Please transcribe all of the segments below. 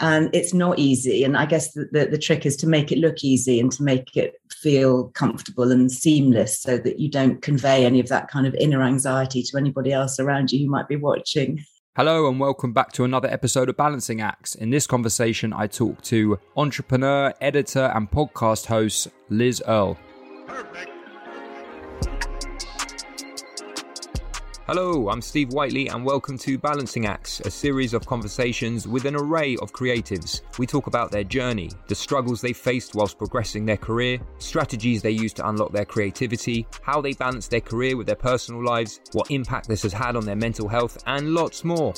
and it's not easy and i guess the, the, the, trick is to make it look easy and to make it feel comfortable and seamless so that you don't convey any of that kind of inner anxiety to anybody else around you who might be watching Hello and welcome back to another episode of Balancing Acts. In this conversation, I talk to entrepreneur, editor, and podcast host Liz Earle. Perfect. Hello, I'm Steve Whiteley, and welcome to Balancing Acts, a series of conversations with an array of creatives. We talk about their journey, the struggles they faced whilst progressing their career, strategies they use to unlock their creativity, how they balance their career with their personal lives, what impact this has had on their mental health, and lots more.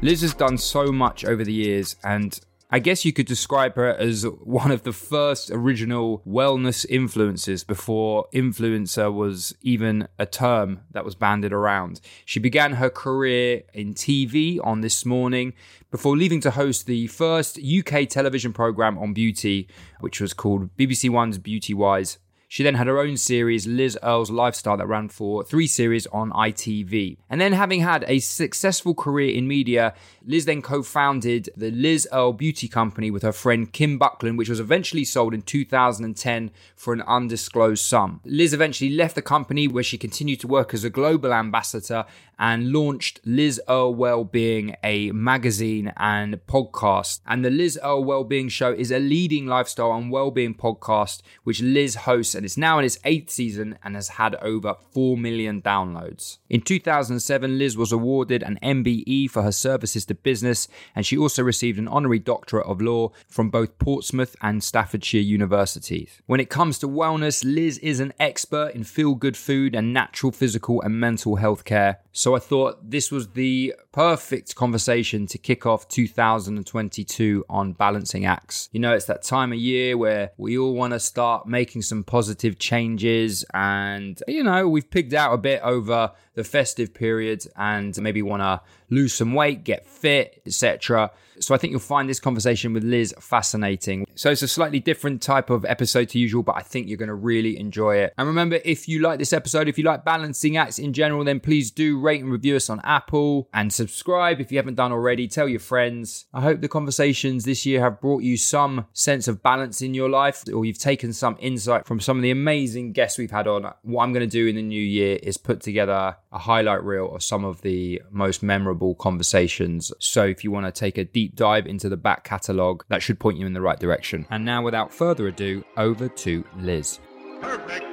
Liz has done so much over the years, and I guess you could describe her as one of the first original wellness influencers before influencer was even a term that was banded around. She began her career in TV on This Morning before leaving to host the first UK television programme on beauty, which was called BBC One's Beauty Wise she then had her own series, Liz Earle's Lifestyle, that ran for three series on ITV. And then, having had a successful career in media, Liz then co founded the Liz Earle Beauty Company with her friend Kim Buckland, which was eventually sold in 2010 for an undisclosed sum. Liz eventually left the company where she continued to work as a global ambassador and launched Liz Earle Wellbeing, a magazine and podcast. And the Liz Earle Wellbeing Show is a leading lifestyle and wellbeing podcast, which Liz hosts, and it's now in its eighth season and has had over 4 million downloads. In 2007, Liz was awarded an MBE for her services to business, and she also received an honorary doctorate of law from both Portsmouth and Staffordshire universities. When it comes to wellness, Liz is an expert in feel good food and natural physical and mental health care. So I thought this was the perfect conversation to kick off 2022 on balancing acts. You know, it's that time of year where we all want to start making some positive changes, and you know, we've pigged out a bit over the festive period and maybe want to lose some weight, get fit, etc. So I think you'll find this conversation with Liz fascinating. So it's a slightly different type of episode to usual, but I think you're going to really enjoy it. And remember, if you like this episode, if you like balancing acts in general, then please do rate and review us on Apple and subscribe if you haven't done already. Tell your friends. I hope the conversations this year have brought you some sense of balance in your life, or you've taken some insight from some of the amazing guests we've had on. What I'm going to do in the new year is put together a highlight reel of some of the most memorable conversations. So if you want to take a deep dive into the back catalogue, that should point you in the right direction. And now, without further ado, over to Liz. Perfect.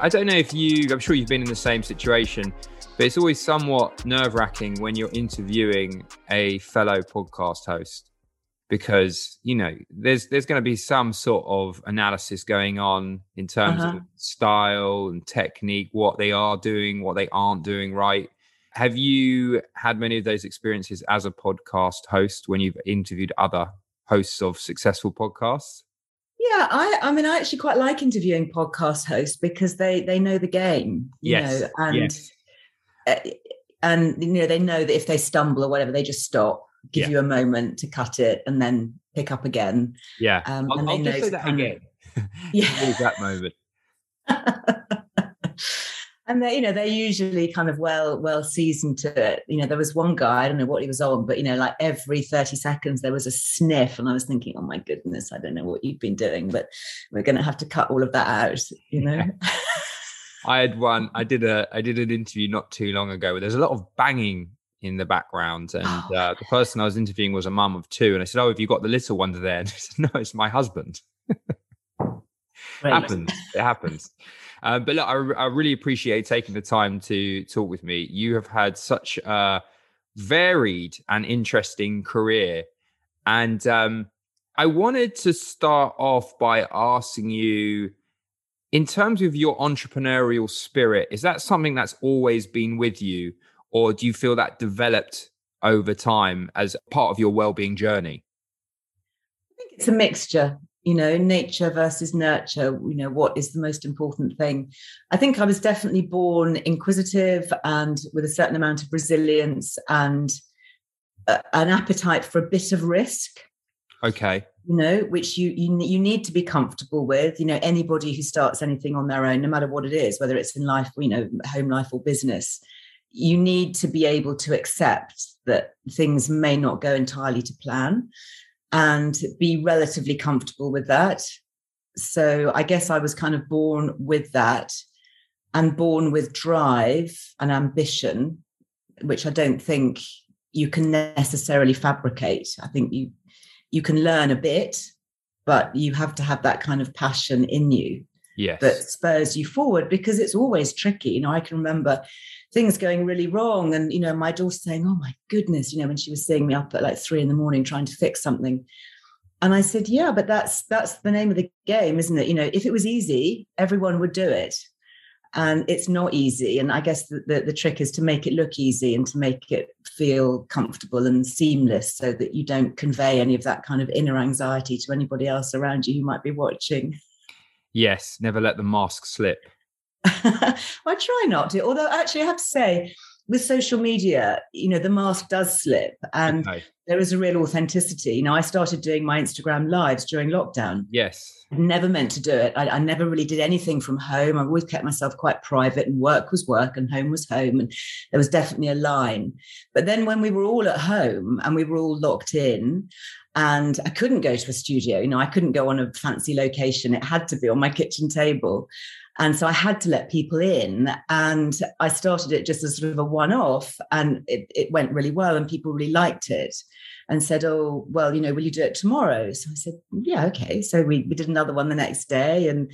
I don't know if you, I'm sure you've been in the same situation, but it's always somewhat nerve wracking when you're interviewing a fellow podcast host because you know there's there's going to be some sort of analysis going on in terms uh-huh. of style and technique what they are doing what they aren't doing right have you had many of those experiences as a podcast host when you've interviewed other hosts of successful podcasts yeah i i mean i actually quite like interviewing podcast hosts because they they know the game you yes. know and yes. Uh, and you know they know that if they stumble or whatever they just stop give yeah. you a moment to cut it and then pick up again. Yeah, um, I'll, I'll just say that again. Yeah, that moment. and they you know they're usually kind of well well seasoned to it you know there was one guy i don't know what he was on but you know like every 30 seconds there was a sniff and i was thinking oh my goodness i don't know what you've been doing but we're going to have to cut all of that out you know i had one i did a i did an interview not too long ago where there's a lot of banging in the background and uh, the person i was interviewing was a mum of two and i said oh have you got the little one there and said no it's my husband it happens it happens uh, but look, I, I, really appreciate taking the time to talk with me. You have had such a varied and interesting career. And um, I wanted to start off by asking you, in terms of your entrepreneurial spirit, is that something that's always been with you? Or do you feel that developed over time as part of your well-being journey? I think it's a mixture you know nature versus nurture you know what is the most important thing. I think i was definitely born inquisitive and with a certain amount of resilience and uh, an appetite for a bit of risk. Okay. You know which you, you you need to be comfortable with. You know anybody who starts anything on their own no matter what it is whether it's in life you know home life or business you need to be able to accept that things may not go entirely to plan and be relatively comfortable with that. So I guess I was kind of born with that and born with drive and ambition, which I don't think you can necessarily fabricate. I think you you can learn a bit, but you have to have that kind of passion in you yes. that spurs you forward because it's always tricky. You know, I can remember things going really wrong. And, you know, my daughter saying, Oh my goodness, you know, when she was seeing me up at like three in the morning trying to fix something. And I said, Yeah, but that's that's the name of the game, isn't it? You know, if it was easy, everyone would do it. And it's not easy. And I guess the, the, the trick is to make it look easy and to make it feel comfortable and seamless so that you don't convey any of that kind of inner anxiety to anybody else around you who might be watching. Yes, never let the mask slip. I try not to. Although, actually, I have to say, with social media, you know, the mask does slip and okay. there is a real authenticity. You know, I started doing my Instagram lives during lockdown. Yes. Never meant to do it. I, I, never really did anything from home. I always kept myself quite private and work was work and home was home. And there was definitely a line. But then when we were all at home and we were all locked in, and I couldn't go to a studio, you know, I couldn't go on a fancy location. It had to be on my kitchen table. And so I had to let people in. And I started it just as sort of a one off, and it, it went really well, and people really liked it and said, Oh, well, you know, will you do it tomorrow? So I said, Yeah, okay. So we, we did another one the next day. And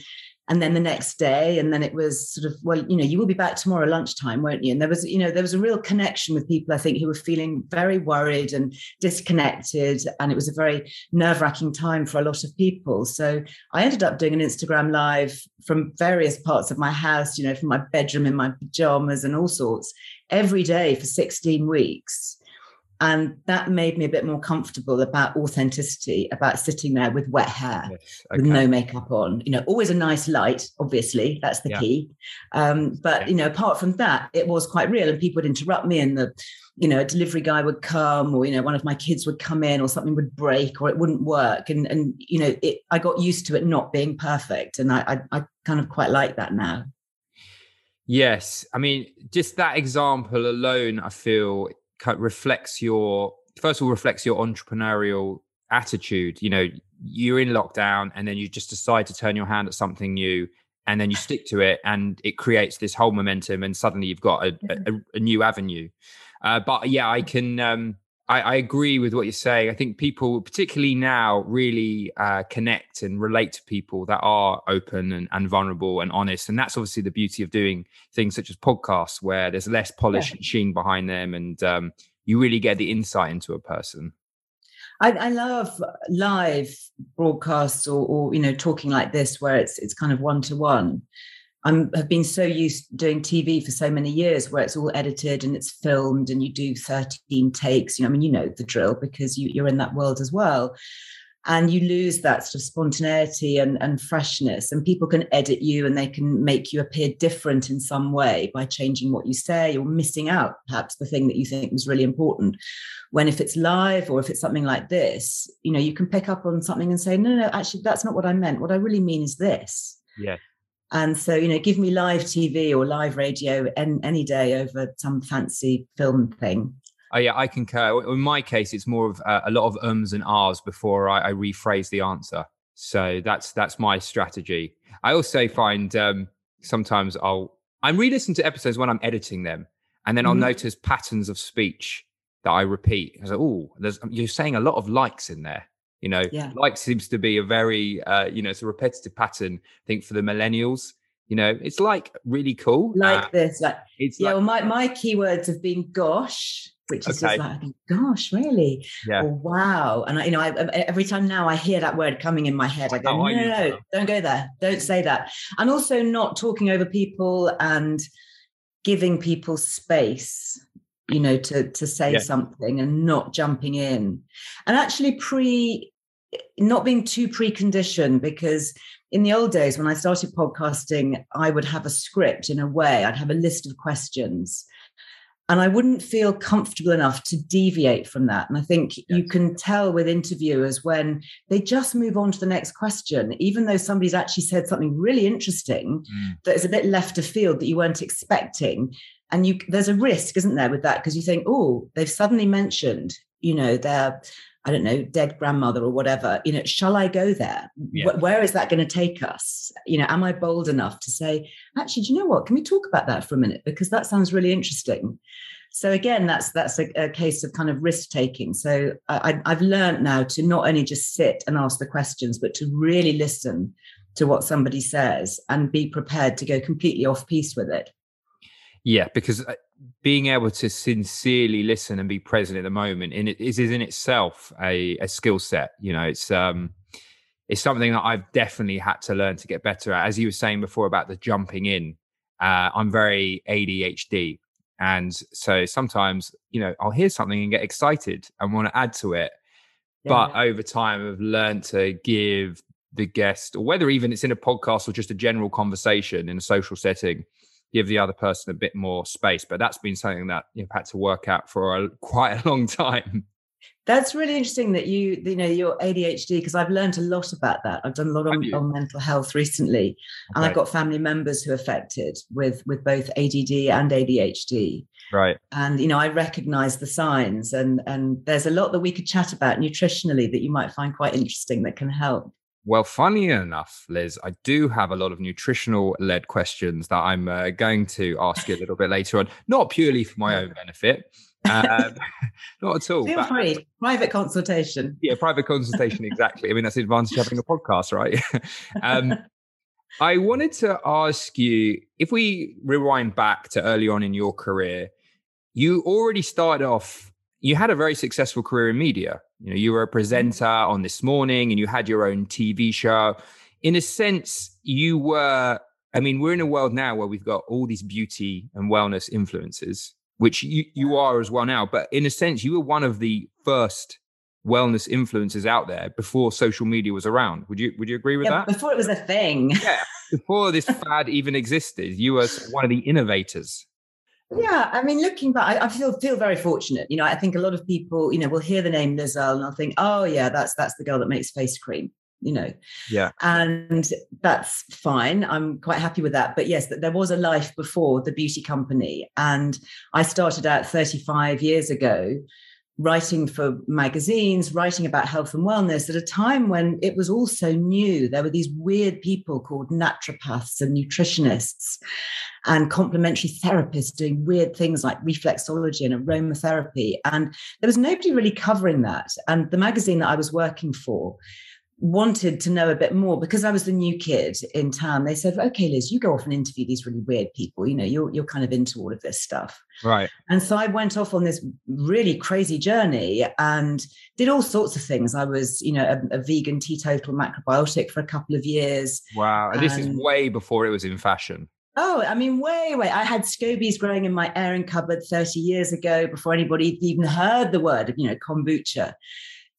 and then the next day and then it was sort of well you know you will be back tomorrow lunchtime won't you? And there was you know there was a real connection with people i think who were feeling very worried and disconnected and it was a very nerve-wracking time for a lot of people. So i ended up doing an instagram live from various parts of my house you know from my bedroom in my pajamas and all sorts every day for 16 weeks and that made me a bit more comfortable about authenticity about sitting there with wet hair yes, okay. with no makeup on. You know always a nice light obviously that's the yeah. key. Um, but you know apart from that it was quite real and people would interrupt me and the you know a delivery guy would come or you know one of my kids would come in or something would break or it wouldn't work. And and you know it, i got used to it not being perfect and I, I i kind of quite like that now. Yes, I mean, just that example alone, I feel reflects your first of all reflects your entrepreneurial attitude. You know, you're in lockdown and then you just decide to turn your hand at something new and then you stick to it and it creates this whole momentum and suddenly you've got a, a, a new avenue. Uh, but yeah, I can um, I, I, agree with what you're saying. I think people, particularly now, really uh, connect and relate to people that are open and, and, vulnerable and honest. And that's obviously the beauty of doing things such as podcasts, where there's less polish yeah. machine behind them, and um, you really get the insight into a person. I, I love live broadcasts or, or, you know talking like this, where it's it's kind of one to one. I'm have been so used doing TV for so many years where it's all edited and it's filmed and you do 13 takes. You know, I mean, you know the drill because you, you're in that world as well. and you lose that sort of spontaneity and, and freshness and people can edit you and they can make you appear different in some way by changing what you say or missing out perhaps the thing that you think was really important when if it's live or if it's something like this you know you can pick up on something and say no no actually that's not what i meant what i really mean is this yeah and so you know give me live tv or live radio any, any day over some fancy film thing Oh yeah, I concur. In my case, it's more of uh, a lot of ums and ahs before I, I, rephrase the answer. So that's that's my strategy. I also find um, sometimes I'll I'm re-listening to episodes when I'm editing them, and then I'll mm-hmm. notice patterns of speech that I repeat. I was like, oh, you're saying a lot of likes in there. You know, yeah. like seems to be a very uh, you know it's a repetitive pattern. I think for the millennials, you know, it's like really cool. Like uh, this, like it's yeah. Like, well, my my keywords have been gosh, which is okay. just like, gosh, really? Yeah. Or, wow. And I, you know, I, every time now I hear that word coming in my head, I go, oh, no, no, no, don't go there. Don't say that. And also not talking over people and giving people space you know to to say yeah. something and not jumping in and actually pre not being too preconditioned because in the old days when i started podcasting i would have a script in a way i'd have a list of questions and I wouldn't feel comfortable enough to deviate from that. And I think yes. you can tell with interviewers when they just move on to the next question, even though somebody's actually said something really interesting mm. that is a bit left of field that you weren't expecting. And you there's a risk, isn't there, with that? Because you think, oh, they've suddenly mentioned, you know, their I don't know, dead grandmother or whatever, you know, shall I go there? Yeah. where is that going to take us? You know, am I bold enough to say, actually, do you know what? Can we talk about that for a minute? Because that sounds really interesting. So again, that's that's a, a case of kind of risk taking. So I, I've learned now to not only just sit and ask the questions, but to really listen to what somebody says and be prepared to go completely off piece with it. Yeah, because uh, being able to sincerely listen and be present at the moment in it is, is in itself a, a skill set. You know, it's um it's something that I've definitely had to learn to get better at. As you were saying before about the jumping in, uh, I'm very ADHD. And so sometimes, you know, I'll hear something and get excited and want to add to it. Yeah. But over time, I've learned to give the guest, or whether even it's in a podcast or just a general conversation in a social setting, give the other person a bit more space. But that's been something that you've had to work out for a, quite a long time. That's really interesting that you, you know, your ADHD, because I've learned a lot about that. I've done a lot on, on mental health recently, and I've got family members who are affected with with both ADD and ADHD. Right. And you know, I recognize the signs, and and there's a lot that we could chat about nutritionally that you might find quite interesting that can help. Well, funny enough, Liz, I do have a lot of nutritional led questions that I'm uh, going to ask you a little bit later on, not purely for my own benefit. Um, not at all. Feel free. Private consultation. Yeah, private consultation. Exactly. I mean, that's the advantage of having a podcast, right? um, I wanted to ask you if we rewind back to early on in your career, you already started off, you had a very successful career in media. You know, you were a presenter on This Morning and you had your own TV show. In a sense, you were, I mean, we're in a world now where we've got all these beauty and wellness influences, which you, you are as well now. But in a sense, you were one of the first wellness influencers out there before social media was around. Would you would you agree with yeah, that? Before it was a thing. Yeah. Before this fad even existed, you were one of the innovators. Yeah, I mean, looking back, I, I, feel feel very fortunate. You know, I think a lot of people, you know, will hear the name Liz Earle and I'll think, oh yeah, that's that's the girl that makes face cream. You know, yeah, and that's fine. I'm quite happy with that. But yes, there was a life before the beauty company, and I started out 35 years ago writing for magazines, writing about health and wellness at a time when it was all so new. There were these weird people called naturopaths and nutritionists and complementary therapists doing weird things like reflexology and aromatherapy. And there was nobody really covering that. And the magazine that I was working for wanted to know a bit more because I was the new kid in town. They said, "Okay, Liz, you go off and interview these really weird people. You know, you're you're kind of into all of this stuff." Right. And so I went off on this really crazy journey and did all sorts of things. I was, you know, a, a vegan teetotal macrobiotic for a couple of years. Wow. And this is way before it was in fashion. Oh, I mean, way, way. I had SCOBYs growing in my airing cupboard 30 years ago before anybody even heard the word of, you know, kombucha.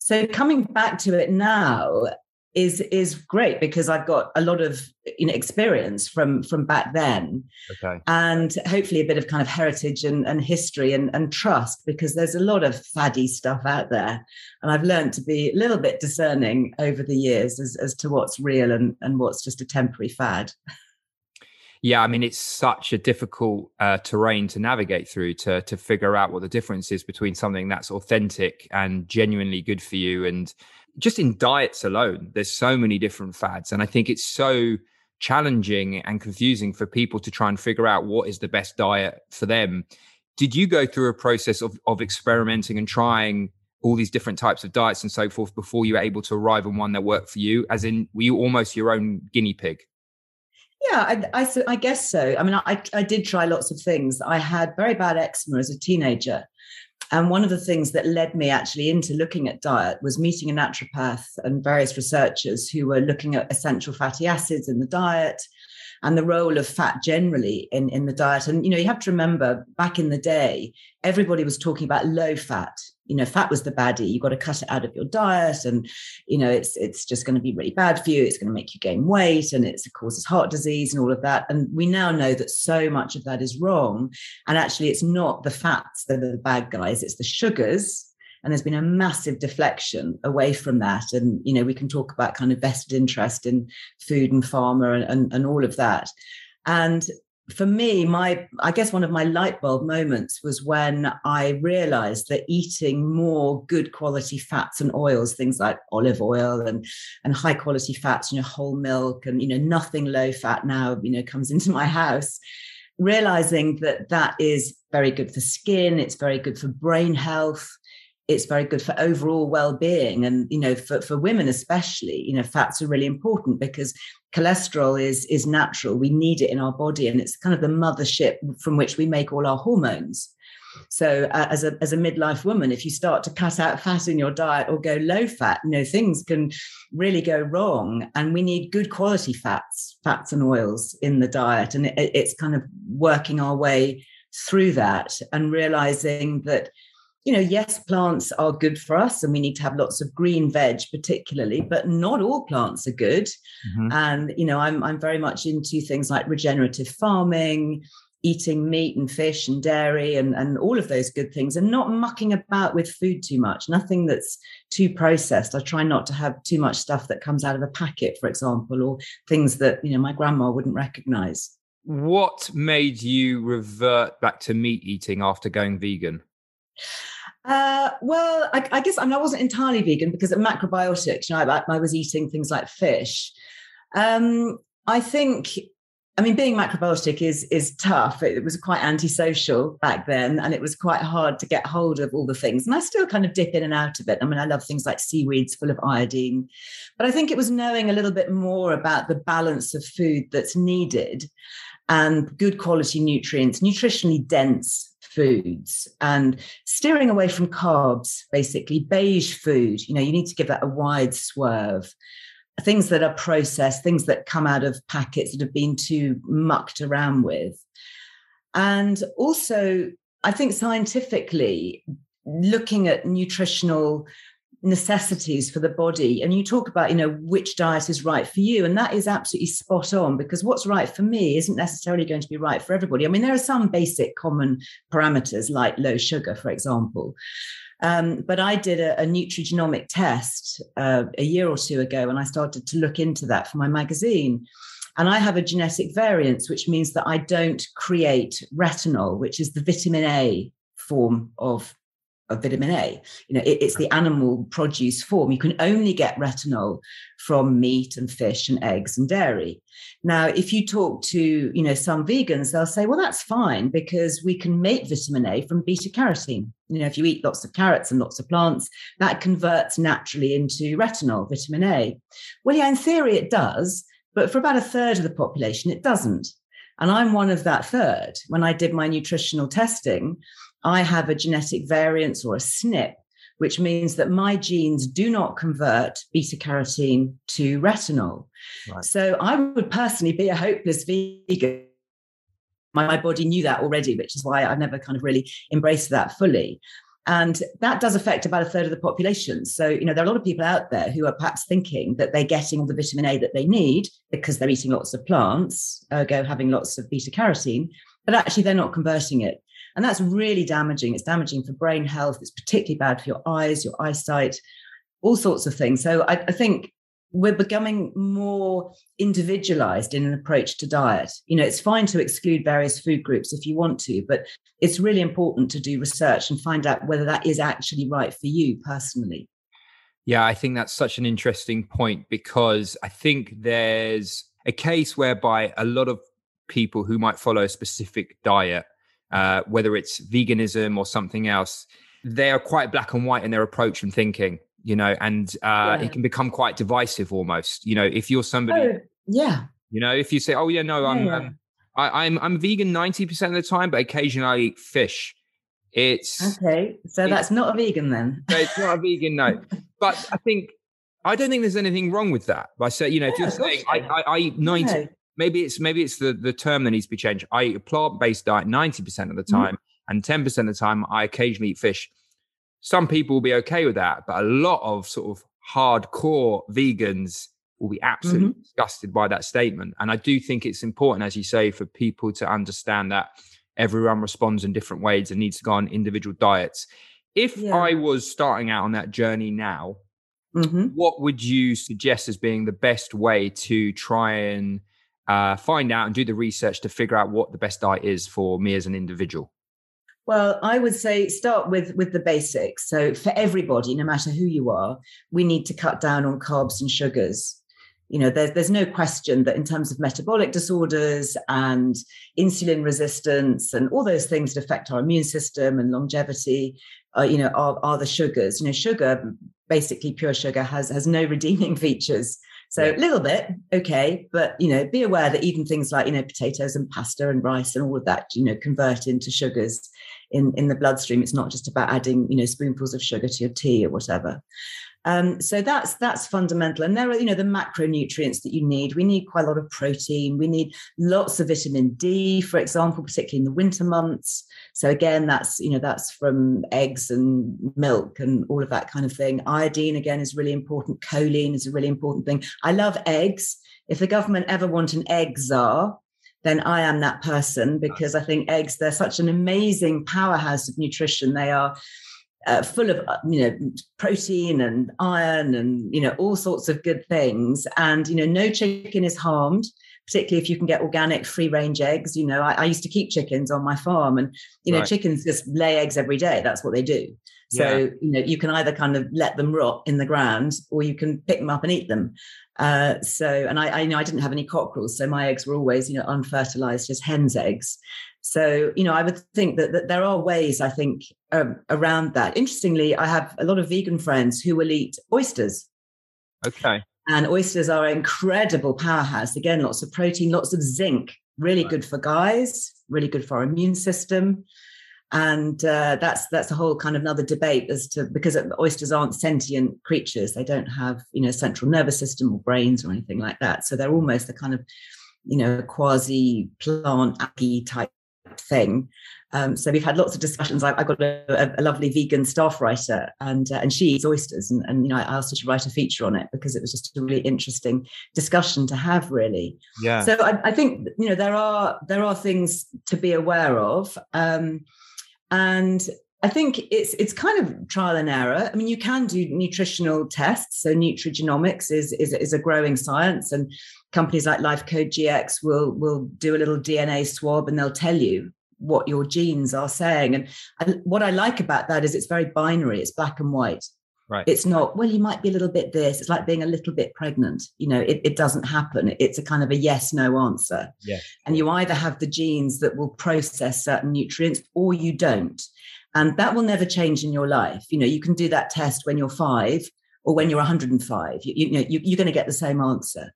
So coming back to it now, is is great because I've got a lot of you know experience from from back then, okay. and hopefully a bit of kind of heritage and, and history and, and trust because there's a lot of faddy stuff out there, and I've learned to be a little bit discerning over the years as as to what's real and and what's just a temporary fad. Yeah, I mean it's such a difficult uh, terrain to navigate through to to figure out what the difference is between something that's authentic and genuinely good for you and just in diets alone, there's so many different fads. And I think it's so challenging and confusing for people to try and figure out what is the best diet for them. Did you go through a process of, of experimenting and trying all these different types of diets and so forth before you were able to arrive on one that worked for you? As in, were you almost your own guinea pig? Yeah, I, I, I guess so. I mean, I, I did try lots of things. I had very bad eczema as a teenager. And one of the things that led me actually into looking at diet was meeting a naturopath and various researchers who were looking at essential fatty acids in the diet and the role of fat generally in, in the diet. And, you know, you have to remember back in the day, everybody was talking about low fat. You know, fat was the baddie. You've got to cut it out of your diet. And, you know, it's it's just going to be really bad for you. It's going to make you gain weight and it causes heart disease and all of that. And we now know that so much of that is wrong. And actually, it's not the fats that are the bad guys, it's the sugars and there's been a massive deflection away from that and you know we can talk about kind of vested interest in food and pharma and, and, and all of that and for me my i guess one of my light bulb moments was when i realized that eating more good quality fats and oils things like olive oil and and high quality fats you know whole milk and you know nothing low fat now you know comes into my house realizing that that is very good for skin it's very good for brain health it's very good for overall well-being and you know for, for women especially you know fats are really important because cholesterol is is natural. We need it in our body and it's kind of the mothership from which we make all our hormones. So uh, as a as a midlife woman if you start to cut out fat in your diet or go low fat you know things can really go wrong and we need good quality fats fats and oils in the diet and it, it's kind of working our way through that and realizing that you know, yes, plants are good for us and we need to have lots of green veg, particularly, but not all plants are good. Mm-hmm. And, you know, I'm, I'm very much into things like regenerative farming, eating meat and fish and dairy and, and all of those good things and not mucking about with food too much, nothing that's too processed. I try not to have too much stuff that comes out of a packet, for example, or things that, you know, my grandma wouldn't recognize. What made you revert back to meat eating after going vegan? Uh, well, I, I, guess I, mean, I wasn't entirely vegan because at macrobiotics, you know, I, I was eating things like fish. Um, I think, I mean, being macrobiotic is is tough. It, it, was quite antisocial back then, and it was quite hard to get hold of all the things. And I still kind of dip in and out of it. I mean, I love things like seaweeds full of iodine, but I think it was knowing a little bit more about the balance of food that's needed and good quality nutrients, nutritionally dense foods and steering away from carbs, basically beige food. You know, you need to give that a wide swerve. Things that are processed, things that come out of packets that have been too mucked around with. And also, I think scientifically, looking at nutritional necessities for the body. And you talk about you know which diet is right for you and that is absolutely spot on because what's right for me isn't necessarily going to be right for everybody. I mean there are some basic common parameters like low sugar for example. Um, but I did a, a nutrigenomic test uh, a year or two ago, and I started to look into that for my magazine. And I have a genetic variance, which means that I don't create retinol, which is the vitamin A form of of vitamin A. You know, it, it's the animal produce form. You can only get retinol from meat and fish and eggs and dairy. Now, if you talk to, you know, some vegans, they'll say, well, that's fine because we can make vitamin A from beta carotene. You know, if you eat lots of carrots and lots of plants, that converts naturally into retinol, vitamin A. Well, yeah, in theory it does, but for about a third of the population, it doesn't. And I'm one of that third. When I did my nutritional testing, I have a genetic variance or a SNP, which means that my genes do not convert beta carotene to retinol. Right. So I would personally be a hopeless vegan. My, my body knew that already, which is why I've never kind of really embraced that fully. And that does affect about a third of the population. So, you know, there are a lot of people out there who are perhaps thinking that they're getting all the vitamin A that they need because they're eating lots of plants, ergo having lots of beta carotene, but actually they're not converting it. And that's really damaging. It's damaging for brain health. It's particularly bad for your eyes, your eyesight, all sorts of things. So I, I think we're becoming more individualized in an approach to diet. You know, it's fine to exclude various food groups if you want to, but it's really important to do research and find out whether that is actually right for you personally. Yeah, I think that's such an interesting point because I think there's a case whereby a lot of people who might follow a specific diet, uh, whether it's veganism or something else, they are quite black and white in their approach and thinking you know, and uh, yeah. it can become quite divisive almost. You know, if you're somebody, oh, yeah, you know, if you say, "Oh yeah, no, I'm, yeah. um, I, I'm, I'm vegan ninety percent of the time, but occasionally I eat fish." It's okay. So it's, that's not a vegan then. it's not a vegan, no. but I think I don't think there's anything wrong with that. I say, you know, if you're saying I, I, I, eat ninety. Maybe it's maybe it's the the term that needs to be changed. I eat a plant based diet ninety percent of the mm-hmm. time, mm-hmm. and ten percent of the time I occasionally eat fish some people will be okay with that, but a lot of sort of hardcore vegans will be absolutely mm-hmm. disgusted by that statement. And I do think it's important, as you say, for people to understand that everyone responds in different ways and needs to go on individual diets. If yeah. I was starting out on that journey now, mm-hmm. what would you suggest as being the best way to try and uh, find out and do the research to figure out what the best diet is for me as an individual? Well, I would say start with with the basics. So for everybody, no matter who you are, we need to cut down on carbs and sugars. You know, there's there's no question that in terms of metabolic disorders and insulin resistance and all those things that affect our immune system and longevity, uh, you know, are, are the sugars. You know, sugar, basically pure sugar, has has no redeeming features. So a little bit, okay, but you know, be aware that even things like you know potatoes and pasta and rice and all of that, you know, convert into sugars in in the bloodstream. It's not just about adding you know spoonfuls of sugar to your tea or whatever. Um, so that's that's fundamental. And there are, you know, the macronutrients that you need. We need quite a lot of protein. We need lots of vitamin D, for example, particularly in the winter months. So again, that's you know that's from eggs and milk and all of that kind of thing. Iodine again is really important. Choline is a really important thing. I love eggs. If the government ever want an egg czar, then I am that person because I think eggs they're such an amazing powerhouse of nutrition. They are uh, full of uh, you know protein and iron and you know all sorts of good things. And you know no chicken is harmed particularly if you can get organic free range eggs. You know I, I used to keep chickens on my farm and you know right. chickens just lay eggs every day. That's what they do. So yeah. you know you can either kind of let them rot in the ground or you can pick them up and eat them. Uh, so and I, I you know I didn't have any cockerels so my eggs were always you know unfertilized as hen's eggs so, you know, I would think that, that there are ways, I think, um, around that. Interestingly, I have a lot of vegan friends who will eat oysters. Okay. And oysters are an incredible powerhouse. Again, lots of protein, lots of zinc, really right. good for guys, really good for our immune system. And uh, that's that's a whole kind of another debate as to because oysters aren't sentient creatures; they don't have you know central nervous system or brains or anything like that. So they're almost the kind of you know quasi plant algae type thing. Um, so we've had lots of discussions. I, have got a, a, lovely vegan staff writer, and uh, and she eats oysters, and, and you know I asked her to write a feature on it because it was just a really interesting discussion to have. Really, yeah. So I, I think you know there are there are things to be aware of, um, and I think it's it's kind of trial and error. I mean, you can do nutritional tests. So nutrigenomics is is, is a growing science, and companies like LifeCode GX will will do a little DNA swab and they'll tell you what your genes are saying. And, and what I like about that is it's very binary. It's black and white. Right. It's not, well, you might be a little bit this. It's like being a little bit pregnant. You know, it, it doesn't happen. It's a kind of a yes, no answer. Yeah. And you either have the genes that will process certain nutrients or you don't. And that will never change in your life. You know, you can do that test when you're five or when you're 105. You, you know, you, you're going to get the same answer.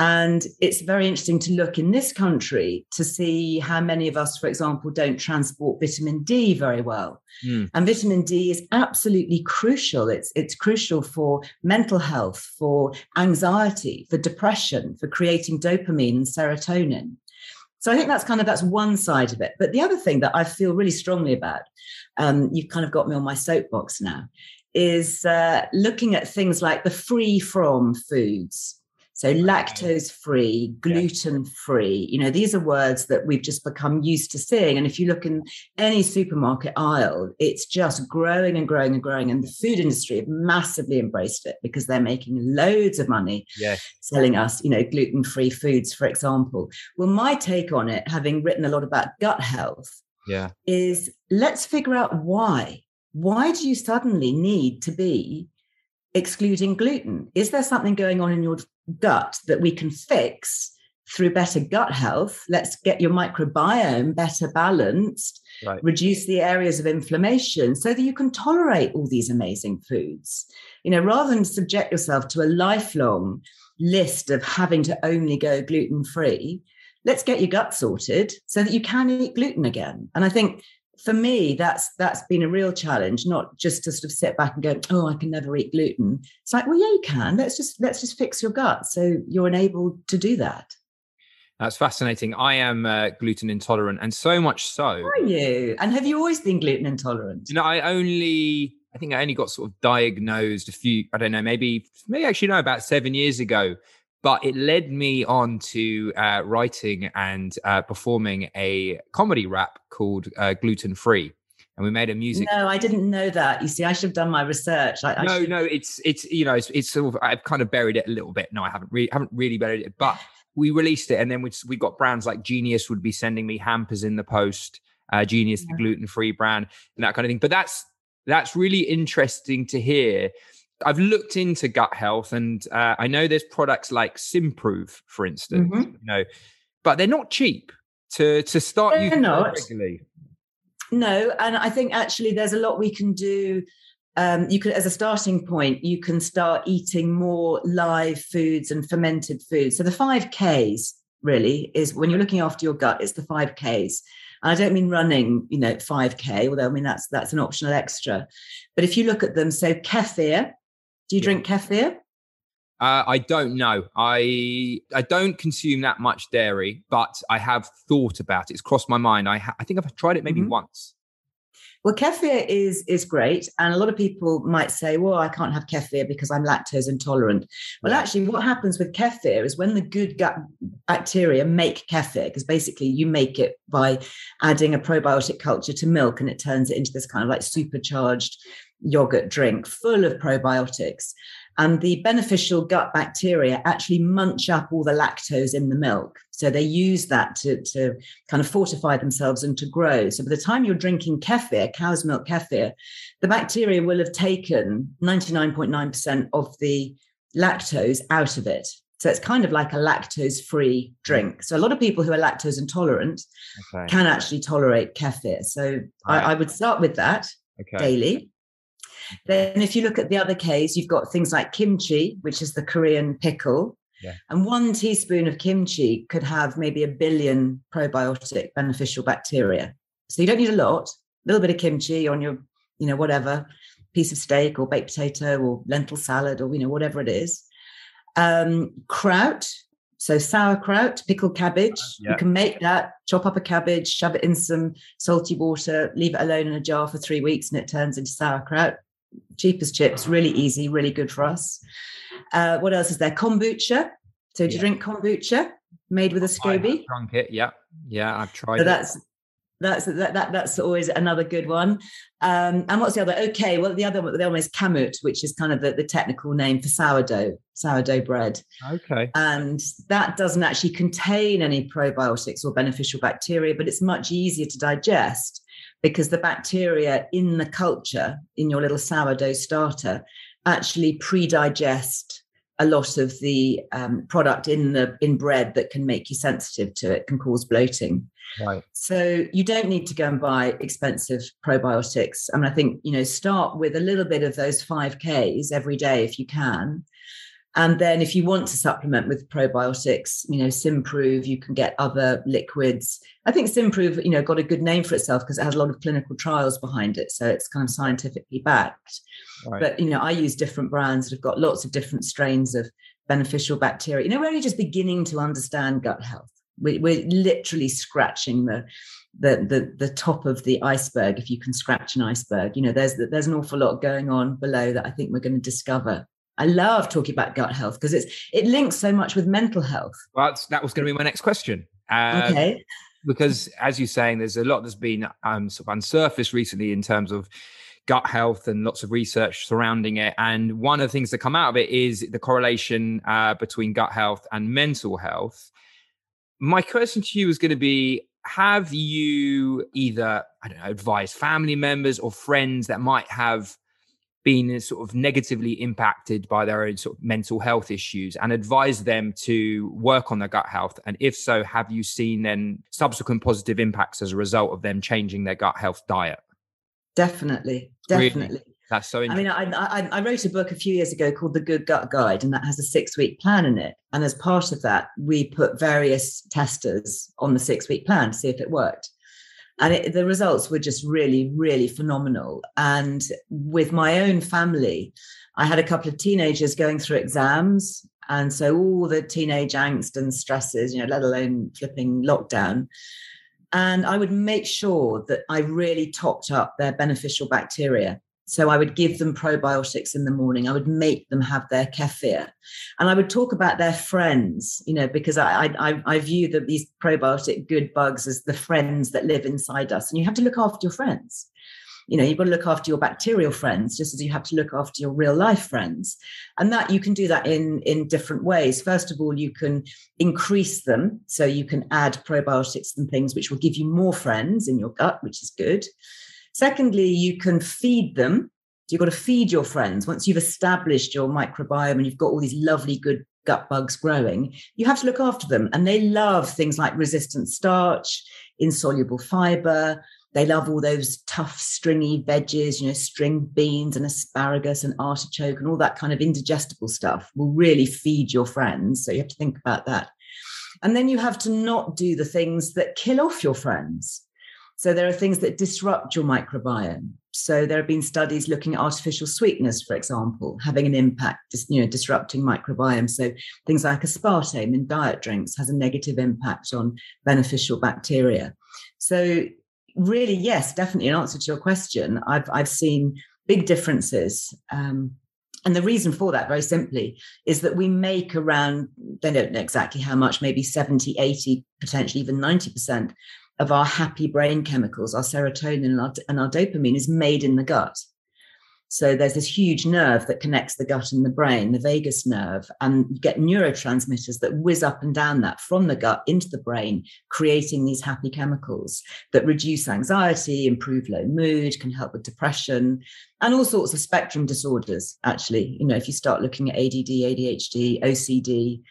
And it's very interesting to look in this country to see how many of us, for example, don't transport vitamin D very well. Mm. And vitamin D is absolutely crucial. It's, it's crucial for mental health, for anxiety, for depression, for creating dopamine and serotonin. So I think that's kind of that's one side of it. But the other thing that I feel really strongly about, um, you've kind of got me on my soapbox now, is uh, looking at things like the free from foods. So lactose free, gluten free, you know, these are words that we've just become used to seeing. And if you look in any supermarket aisle, it's just growing and growing and growing. And the food industry have massively embraced it because they're making loads of money yes. selling us, you know, gluten free foods, for example. Well, my take on it, having written a lot about gut health, yeah. is let's figure out why. Why do you suddenly need to be excluding gluten? Is there something going on in your gut that we can fix through better gut health? Let's get your microbiome better balanced, right. reduce the areas of inflammation so that you can tolerate all these amazing foods. You know, rather than subject yourself to a lifelong list of having to only go gluten free, let's get your gut sorted so that you can eat gluten again. And I think for me, that's that's been a real challenge, not just to sort of sit back and go, oh, I can never eat gluten. It's like, well, yeah, you can. Let's just let's just fix your gut so you're enabled to do that. That's fascinating. I am uh, gluten intolerant, and so much so. Are you? And have you always been gluten intolerant? You know, I only, I think I only got sort of diagnosed a few, I don't know, maybe, maybe actually no, about seven years ago but it led me on to uh, writing and uh, performing a comedy rap called uh, Gluten Free. And we made a music. No, I didn't know that. You see, I should have done my research. I, I no, should... no, it's it's you know it's, it's sort of I've kind of buried it a little bit. No, I haven't really haven't really buried it, but we released it, and then we we got brands like Genius would be sending me hampers in the post. Uh, Genius, yeah. the gluten free brand, and that kind of thing. But that's that's really interesting to hear I've looked into gut health, and uh, I know there's products like Symprove, for instance, mm-hmm. you know, but they're not cheap to to start they're using not. regularly. No, and I think actually there's a lot we can do. Um, you can, as a starting point, you can start eating more live foods and fermented foods. So the five Ks really is when you're looking after your gut. It's the five Ks. And I don't mean running, you know, 5K, although I mean that's that's an optional extra. But if you look at them, so kefir, do you drink kefir? Uh, I don't know. I I don't consume that much dairy, but I have thought about it. It's crossed my mind. I ha- I think I've tried it maybe mm-hmm. once. Well, kefir is is great, and a lot of people might say, "Well, I can't have kefir because I'm lactose intolerant." Well, actually, what happens with kefir is when the good gut bacteria make kefir, because basically you make it by adding a probiotic culture to milk, and it turns it into this kind of like supercharged yogurt drink full of probiotics. And the beneficial gut bacteria actually munch up all the lactose in the milk. So they use that to, to kind of fortify themselves and to grow. So by the time you're drinking kefir, cow's milk kefir, the bacteria will have taken 99.9% of the lactose out of it. So it's kind of like a lactose free drink. So a lot of people who are lactose intolerant okay. can actually tolerate kefir. So right. I, I, would start with that okay. daily. Then, if you look at the other case, you've got things like kimchi, which is the Korean pickle. Yeah. And one teaspoon of kimchi could have maybe a billion probiotic beneficial bacteria. So you don't need a lot, a little bit of kimchi on your, you know, whatever piece of steak or baked potato or lentil salad or, you know, whatever it is. Um, kraut, so sauerkraut, pickled cabbage. Uh, yeah. You can make that, chop up a cabbage, shove it in some salty water, leave it alone in a jar for three weeks, and it turns into sauerkraut cheap as chips, really easy, really good for us. Uh, what else is there? Kombucha. So do you drink kombucha made with a SCOBY? I've drunk it, yeah. Yeah, I've tried so it. That's that's that, that that's always another good one. Um, and what's the other? Okay, well the other the other one is kamut, which is kind of the, the technical name for sourdough sourdough bread. Okay, and that doesn't actually contain any probiotics or beneficial bacteria, but it's much easier to digest because the bacteria in the culture in your little sourdough starter actually pre-digest a lot of the um, product in the in bread that can make you sensitive to it can cause bloating. Right. So you don't need to go and buy expensive probiotics. I mean, i think you know start with a little bit of those 5ks every day if you can and then if you want to supplement with probiotics, you know, Symprove, you can get other liquids. I think Symprove, you know, got a good name for itself because it has a lot of clinical trials behind it. So it's kind of scientifically backed. Right. But, you know, I use different brands that have got lots of different strains of beneficial bacteria. You know, we're only just beginning to understand gut health. We, we're literally scratching the, the the the top of the iceberg. If you can scratch an iceberg, you know there's there's an awful lot going on below that I think we're going to discover. I love talking about gut health because it's it links so much with mental health. Well, that was going to be my next question. Uh, okay. Because as you're saying, there's a lot that's been um, sort of unsurfaced recently in terms of gut health and lots of research surrounding it. And one of the things that come out of it is the correlation uh, between gut health and mental health. My question to you is going to be Have you either, I don't know, advised family members or friends that might have been sort of negatively impacted by their own sort of mental health issues and advise them to work on their gut health? And if so, have you seen then subsequent positive impacts as a result of them changing their gut health diet? Definitely, definitely. Really? That's so I mean, I, I, I, wrote a book a few years ago called The Good Gut Guide, and that has a six week plan in it. And as part of that, we put various testers on the six week plan to see if it worked. And it, the results were just really, really phenomenal. And with my own family, I had a couple of teenagers going through exams. And so all the teenage angst and stresses, you know, let alone flipping lockdown. And I would make sure that I really topped up their beneficial bacteria. So I would give them probiotics in the morning. I would make them have their kefir, and I would talk about their friends. You know, because I I, I view that these probiotic good bugs as the friends that live inside us, and you have to look after your friends. You know you've got to look after your bacterial friends just as you have to look after your real life friends. And that you can do that in in different ways. First of all you can increase them. So you can add probiotics and things which will give you more friends in your gut which is good secondly you can feed them you've got to feed your friends once you've established your microbiome and you've got all these lovely good gut bugs growing you have to look after them and they love things like resistant starch insoluble fiber they love all those tough, stringy veggies, you know, string beans and asparagus and artichoke and all that kind of indigestible stuff will really feed your friends. So you have to think about that. And then you have to not do the things that kill off your friends. So there are things that disrupt your microbiome. So there have been studies looking at artificial sweeteners, for example, having an impact, you know, disrupting microbiome. So things like aspartame in diet drinks has a negative impact on beneficial bacteria. So really, yes, definitely. In answer to your question, I've I've seen big differences. Um, and the reason for that, very simply, is that we make around, they don't know exactly how much, maybe 70, 80, potentially even 90% of our happy brain chemicals, our serotonin and our, and our dopamine is made in the gut. So there's this huge nerve that connects the gut and the brain, the vagus nerve, and you get neurotransmitters that whiz up and down that from the gut into the brain, creating these happy chemicals that reduce anxiety, improve low mood, can help with depression, and all sorts of spectrum disorders. Actually, you know, if you start looking at ADD, ADHD, OCD,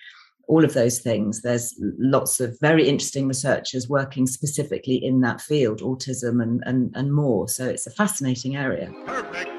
all of those things. There's lots of very interesting researchers working specifically in that field, autism and, and, and more. So it's a fascinating area. Perfect.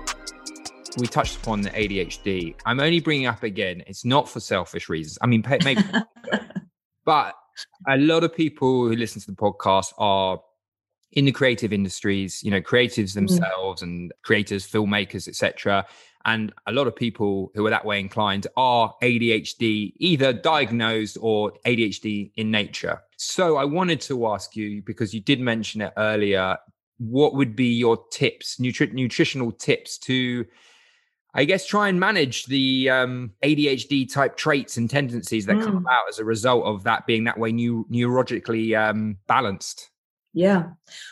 we touched upon the ADHD. I'm only bringing up again. It's not for selfish reasons. I mean, maybe, but a lot of people who listen to the podcast are in the creative industries. You know, creatives mm. themselves mm. and creators, filmmakers, etc. And a lot of people who are that way inclined are ADHD, either diagnosed or ADHD in nature. So I wanted to ask you because you did mention it earlier. What would be your tips, nutri- nutritional tips to I guess try and manage the um, ADHD type traits and tendencies that mm. come about as a result of that being that way new neurologically um, balanced. Yeah.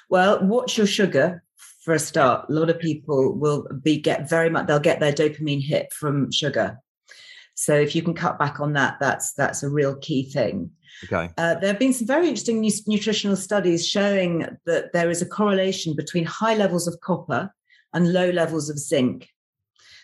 Well, watch your sugar for a start. A lot of people will be get very much they'll get their dopamine hit from sugar. So if you can cut back on that, that's that's a real key thing. Okay. Uh, there have been some very interesting nutritional studies showing that there is a correlation between high levels of copper and low levels of zinc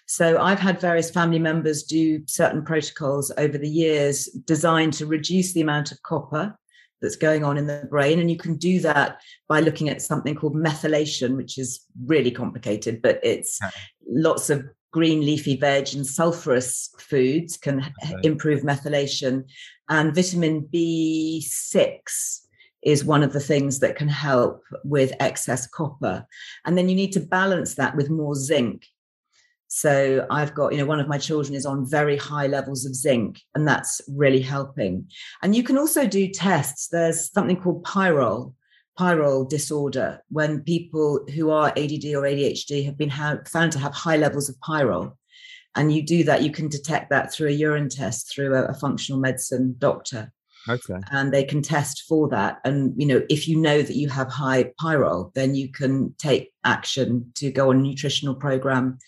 so I've had various family members do certain protocols over the years designed to reduce the amount of copper that's going on in the brain. And you can do that by looking at something called methylation, which is really complicated, but it's okay. lots of green leafy veg and sulfurous foods can okay. improve methylation. And vitamin B6 is one of the things that can help with excess copper. And then you need to balance that with more zinc. So I've got, you know, one of my children is on very high levels of zinc, and that's really helping. And you can also do tests. There's something called pyrol, pyrrole disorder, when people who are ADD or ADHD have been ha- found to have high levels of pyrrole. And you do that, you can detect that through a urine test through a, a functional medicine doctor. Okay. And they can test for that. And, you know, if you know that you have high pyrrole, then you can take action to go on a nutritional program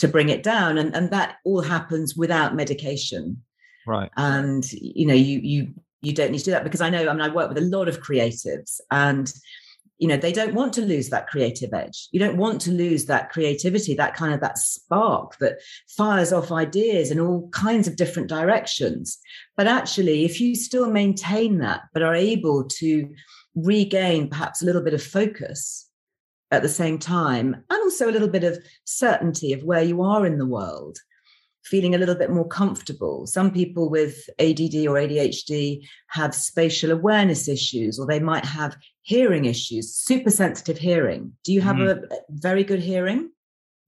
to bring it down. And, and that all happens without medication. Right. And, you know, you, you, you don't need to do that because I know, I mean, I work with a lot of creatives and you know they don't want to lose that creative edge you don't want to lose that creativity that kind of that spark that fires off ideas in all kinds of different directions but actually if you still maintain that but are able to regain perhaps a little bit of focus at the same time and also a little bit of certainty of where you are in the world feeling a little bit more comfortable. Some people with ADD or ADHD have spatial awareness issues, or they might have hearing issues, super sensitive hearing. Do you have mm. a, very good hearing?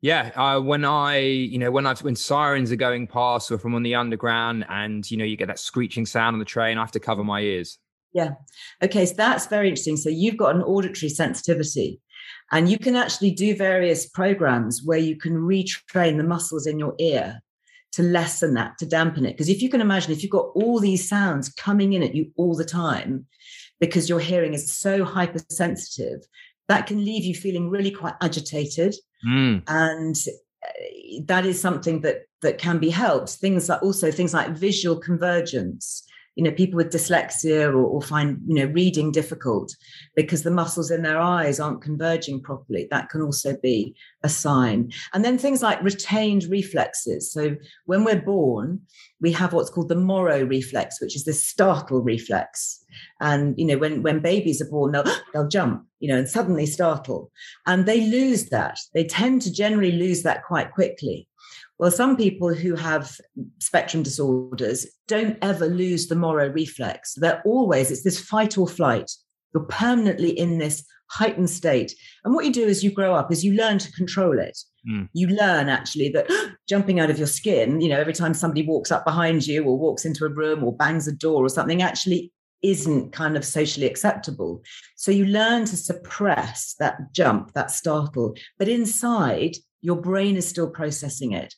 Yeah, uh, when I, you know, when I when sirens are going past, or from on the underground, and you know, you get that screeching sound on the train, I have to cover my ears. Yeah. Okay, so that's very interesting. So you've got an auditory sensitivity, and you can actually do various programs where you can retrain the muscles in your ear to lessen that, to dampen it. Because if you can imagine, if you've got all these sounds coming in at you all the time, because your hearing is so hypersensitive, that can leave you feeling really quite agitated. Mm. And uh, that is something that that can be helped. Things like also things like visual convergence you know people with dyslexia or, or, find you know reading difficult because the muscles in their eyes aren't converging properly that can also be a sign. And then things like retained reflexes. So when we're born we have what's called the moro reflex which is this startle reflex. And you know when when babies are born they'll they'll jump you know and suddenly startle. And they lose that. They tend to generally lose that quite quickly well, some people who have spectrum disorders don't ever lose the Moro reflex. They're always, it's this fight or flight. You're permanently in this heightened state. And what you do as you grow up is you learn to control it. Mm. You learn actually that jumping out of your skin, you know, every time somebody walks up behind you or walks into a room or bangs a door or something actually isn't kind of socially acceptable. So you learn to suppress that jump, that startle, but inside your brain is still processing it.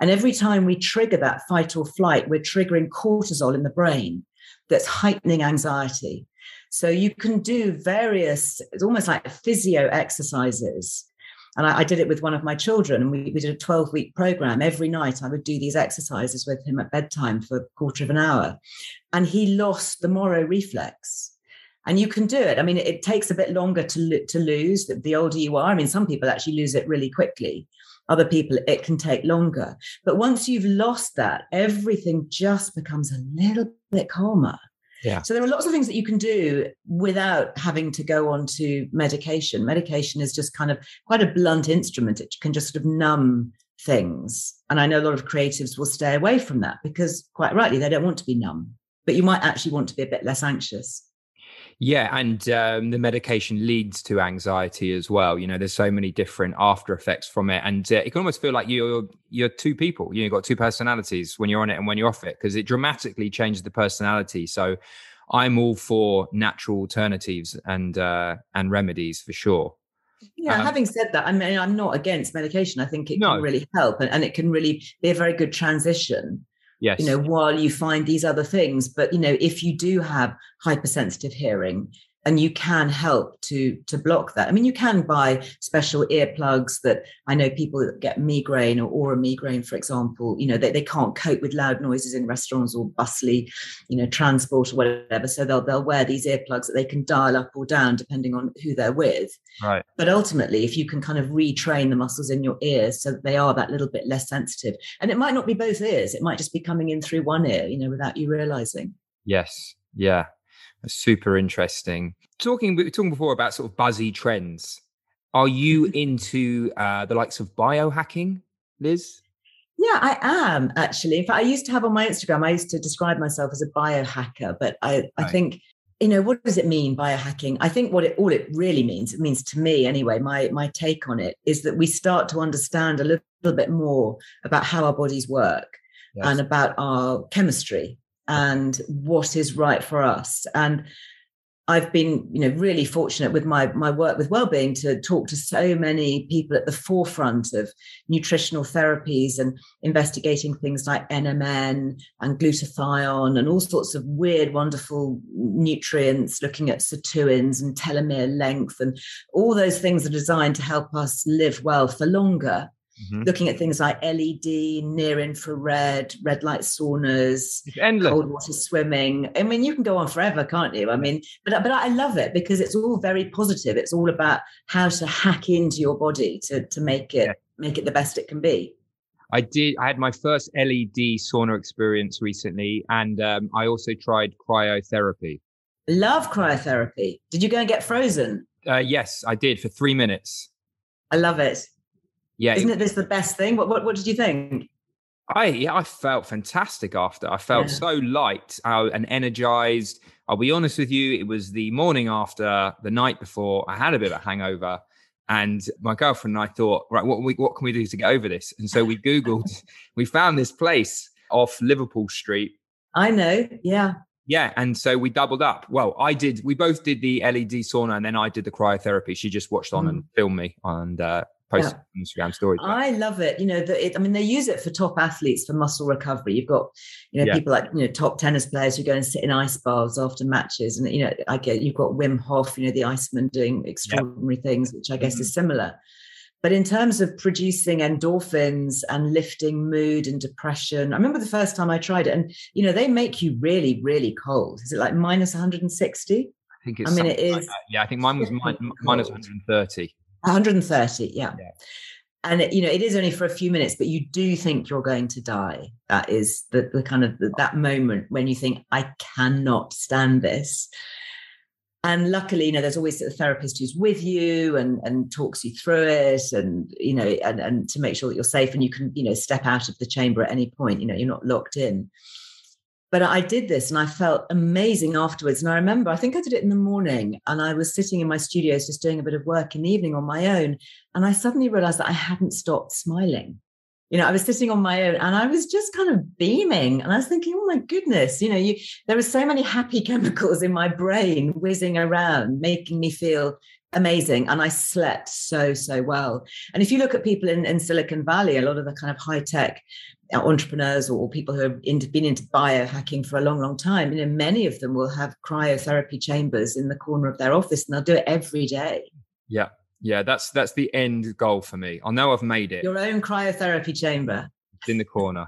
And every time we trigger that fight or flight, we're triggering cortisol in the brain that's heightening anxiety. So you can do various, it's almost like physio exercises. And I, I did it with one of my children, and we, we did a 12 week program. Every night I would do these exercises with him at bedtime for a quarter of an hour. And he lost the Moro reflex and you can do it. I mean, it, takes a bit longer to to lose. The older you are, I mean, some people actually lose it really quickly other people it can take longer but once you've lost that everything just becomes a little bit calmer yeah. So there are lots of things that you can do without having to go on to medication. Medication is just kind of quite a blunt instrument. It can just sort of numb things. And I know a lot of creatives will stay away from that because quite rightly they don't want to be numb. But you might actually want to be a bit less anxious. Yeah, and um, the medication leads to anxiety as well. You know, there's so many different after effects from it, and uh, it can almost feel like you're you're two people. You've got two personalities when you're on it and when you're off it, because it dramatically changes the personality. So, I'm all for natural alternatives and uh, and remedies for sure. Yeah, um, having said that, I mean, I'm not against medication. I think it no. can really help, and, and it can really be a very good transition Yes. You know, while you find these other things. But, you know, if you do have hypersensitive hearing, and you can help to to block that. I mean, you can buy special earplugs that I know people that get migraine or aura migraine, for example, you know, they, they can't cope with loud noises in restaurants or bustly, you know, transport or whatever. So they'll they'll wear these earplugs that they can dial up or down depending on who they're with. Right. But ultimately, if you can kind of retrain the muscles in your ears so that they are that little bit less sensitive, and it might not be both ears, it might just be coming in through one ear, you know, without you realizing. Yes. Yeah Super interesting. Talking we were talking before about sort of buzzy trends. Are you Mm-hmm. into uh, the likes of biohacking, Liz? Yeah, I am actually. In fact, I used to have on my Instagram, I used to describe myself as a biohacker, but I, I Right. think, you know, what does it mean, biohacking? I think what it all it really means, it means to me anyway, my my take on it is that we start to understand a little, little bit more about how our bodies work Yes. and about our chemistry and what is right for us. And I've been, you know, really fortunate with my my work with well-being to talk to so many people at the forefront of nutritional therapies and investigating things like NMN and glutathione and all sorts of weird, wonderful nutrients, looking at sirtuins and telomere length and all those things are designed to help us live well for longer Mhm. looking at things like LED, near infrared, red light saunas, cold water swimming. I mean, you can go on forever, can't you? I mean, but but I love it because it's all very positive. It's all about how to hack into your body to to make it Yeah. make it the best it can be. I did. I had my first LED sauna experience recently, and um, I also tried cryotherapy. Love cryotherapy. Did you go and get frozen? Uh, yes, I did for three minutes. I love it. Yeah, Isn't it this the best thing? What what, what did you think? I yeah, I felt fantastic after. I felt Yeah. so light uh, and energized. I'll be honest with you, it was the morning after, the night before. I had a bit of a hangover, and my girlfriend and I thought, right, what we, what can we do to get over this? And so we googled, we found this place off Liverpool Street. I know. Yeah. Yeah, and so we doubled up. Well, I did. We both did the LED sauna, and then I did the cryotherapy. She just watched on and filmed me and uh, posted on Instagram stories. I love it. You know, the, it, I mean, they use it for top athletes for muscle recovery. You've got, you know, Yeah. people like you know top tennis players who go and sit in ice baths after matches, and you know, I get you've got Wim Hof, you know, the Iceman doing extraordinary things, which I guess Mm-hmm. is similar. But in terms of producing endorphins and lifting mood and depression, I remember the first time I tried it, and you know, they make you really, really cold. Is it like minus 160? I think it's. I mean, it is. like. Yeah, I think mine was minus cold. 130. 130 yeah, Yeah. and it, you know it is only for a few minutes but you do think you're going to die. That is the, the kind of the, that moment when you think i cannot stand this. And luckily you know there's always a therapist who's with you and and talks you through it and you know and, and to make sure that you're safe and you can you know step out of the chamber at any point. You know you're not locked in but I did this and I felt amazing afterwards. And I remember, I think I did it in the morning and I was sitting in my studios just doing a bit of work in the evening on my own. And I suddenly realized that I hadn't stopped smiling. You know, I was sitting on my own and I was just kind of beaming. And I was thinking, oh my goodness, you know, you, there were so many happy chemicals in my brain whizzing around, making me feel amazing. And I slept so, so well. And if you look at people in, in Silicon Valley, a lot of the kind of high tech uh, entrepreneurs or people who have into, been into biohacking for a long, long time, you know, many of them will have cryotherapy chambers in the corner of their office and they'll do it every day. Yeah, yeah, that's that's the end goal for me. I know I've made it. Your own cryotherapy chamber. It's in the corner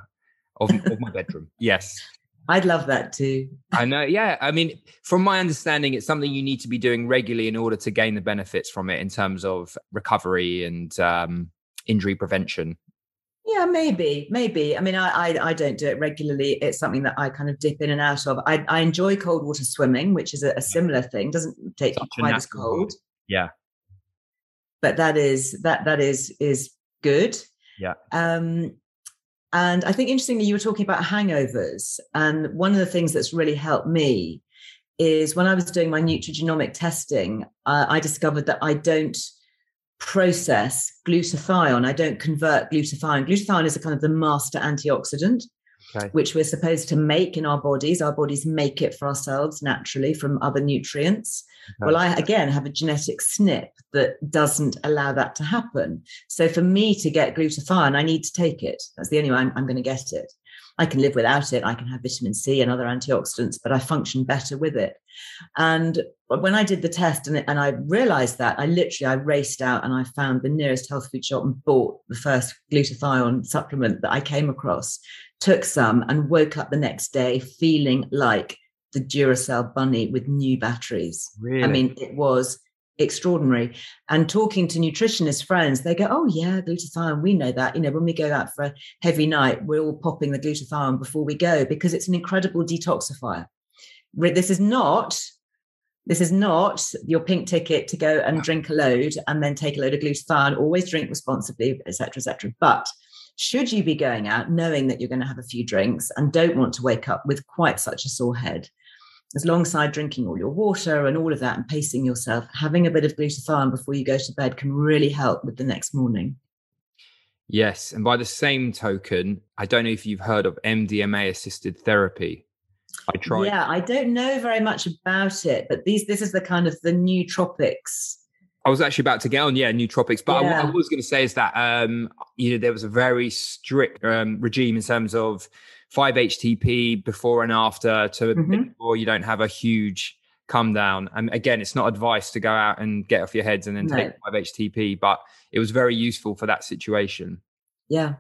of, of my bedroom. Yes. I'd love that too. I know. Yeah. I mean, from my understanding, it's something you need to be doing regularly in order to gain the benefits from it in terms of recovery and um, injury prevention. Yeah, maybe, maybe. I mean, I, I I don't do it regularly. It's something that I kind of dip in and out of. I, I enjoy cold water swimming, which is a, a similar thing. Doesn't take Such quite as cold, Yeah. but that is that that is is good. Yeah. Um, and I think interestingly, you were talking about hangovers, and one of the things that's really helped me is when I was doing my nutrigenomic testing, uh, I discovered that I don't process glutathione. I don't convert glutathione. Glutathione is a kind of the master antioxidant, Okay. which we're supposed to make in our bodies. Our bodies make it for ourselves naturally from other nutrients. Well, I again have a genetic snip that doesn't allow that to happen. So for me to get glutathione, I need to take it. That's the only way I'm, I'm going to get it. I can live without it. I can have vitamin C and other antioxidants, but I function better with it. And when I did the test and, and I realized that, I literally I raced out and I found the nearest health food shop and bought the first glutathione supplement that I came across, took some and woke up the next day feeling like the Duracell bunny with new batteries. Really? I mean, it was extraordinary. And talking to nutritionist friends, they go, Oh, yeah, glutathione, we know that. You know, when we go out for a heavy night, we're all popping the glutathione before we go because it's an incredible detoxifier. This is not This is not your pink ticket to go and drink a load and then take a load of glutathione. Always drink responsibly, etc., etc. But should you be going out knowing that you're going to have a few drinks and don't want to wake up with quite such a sore head, alongside drinking all your water and all of that and pacing yourself, having a bit of glutathione before you go to bed can really help with the next morning. Yes. And by the same token, I don't know if you've heard of MDMA assisted therapy. I tried. Yeah, I don't know very much about it, but these this is the kind of the nootropics. I was actually about to get on, yeah, nootropics. But yeah. I, I, was going to say is that um, you know there was a very strict um, regime in terms of five HTP before and after to mm-hmm. make sure you don't have a huge come down. And again, it's not advice to go out and get off your heads and then no. take five HTP, but it was very useful for that situation. Yeah,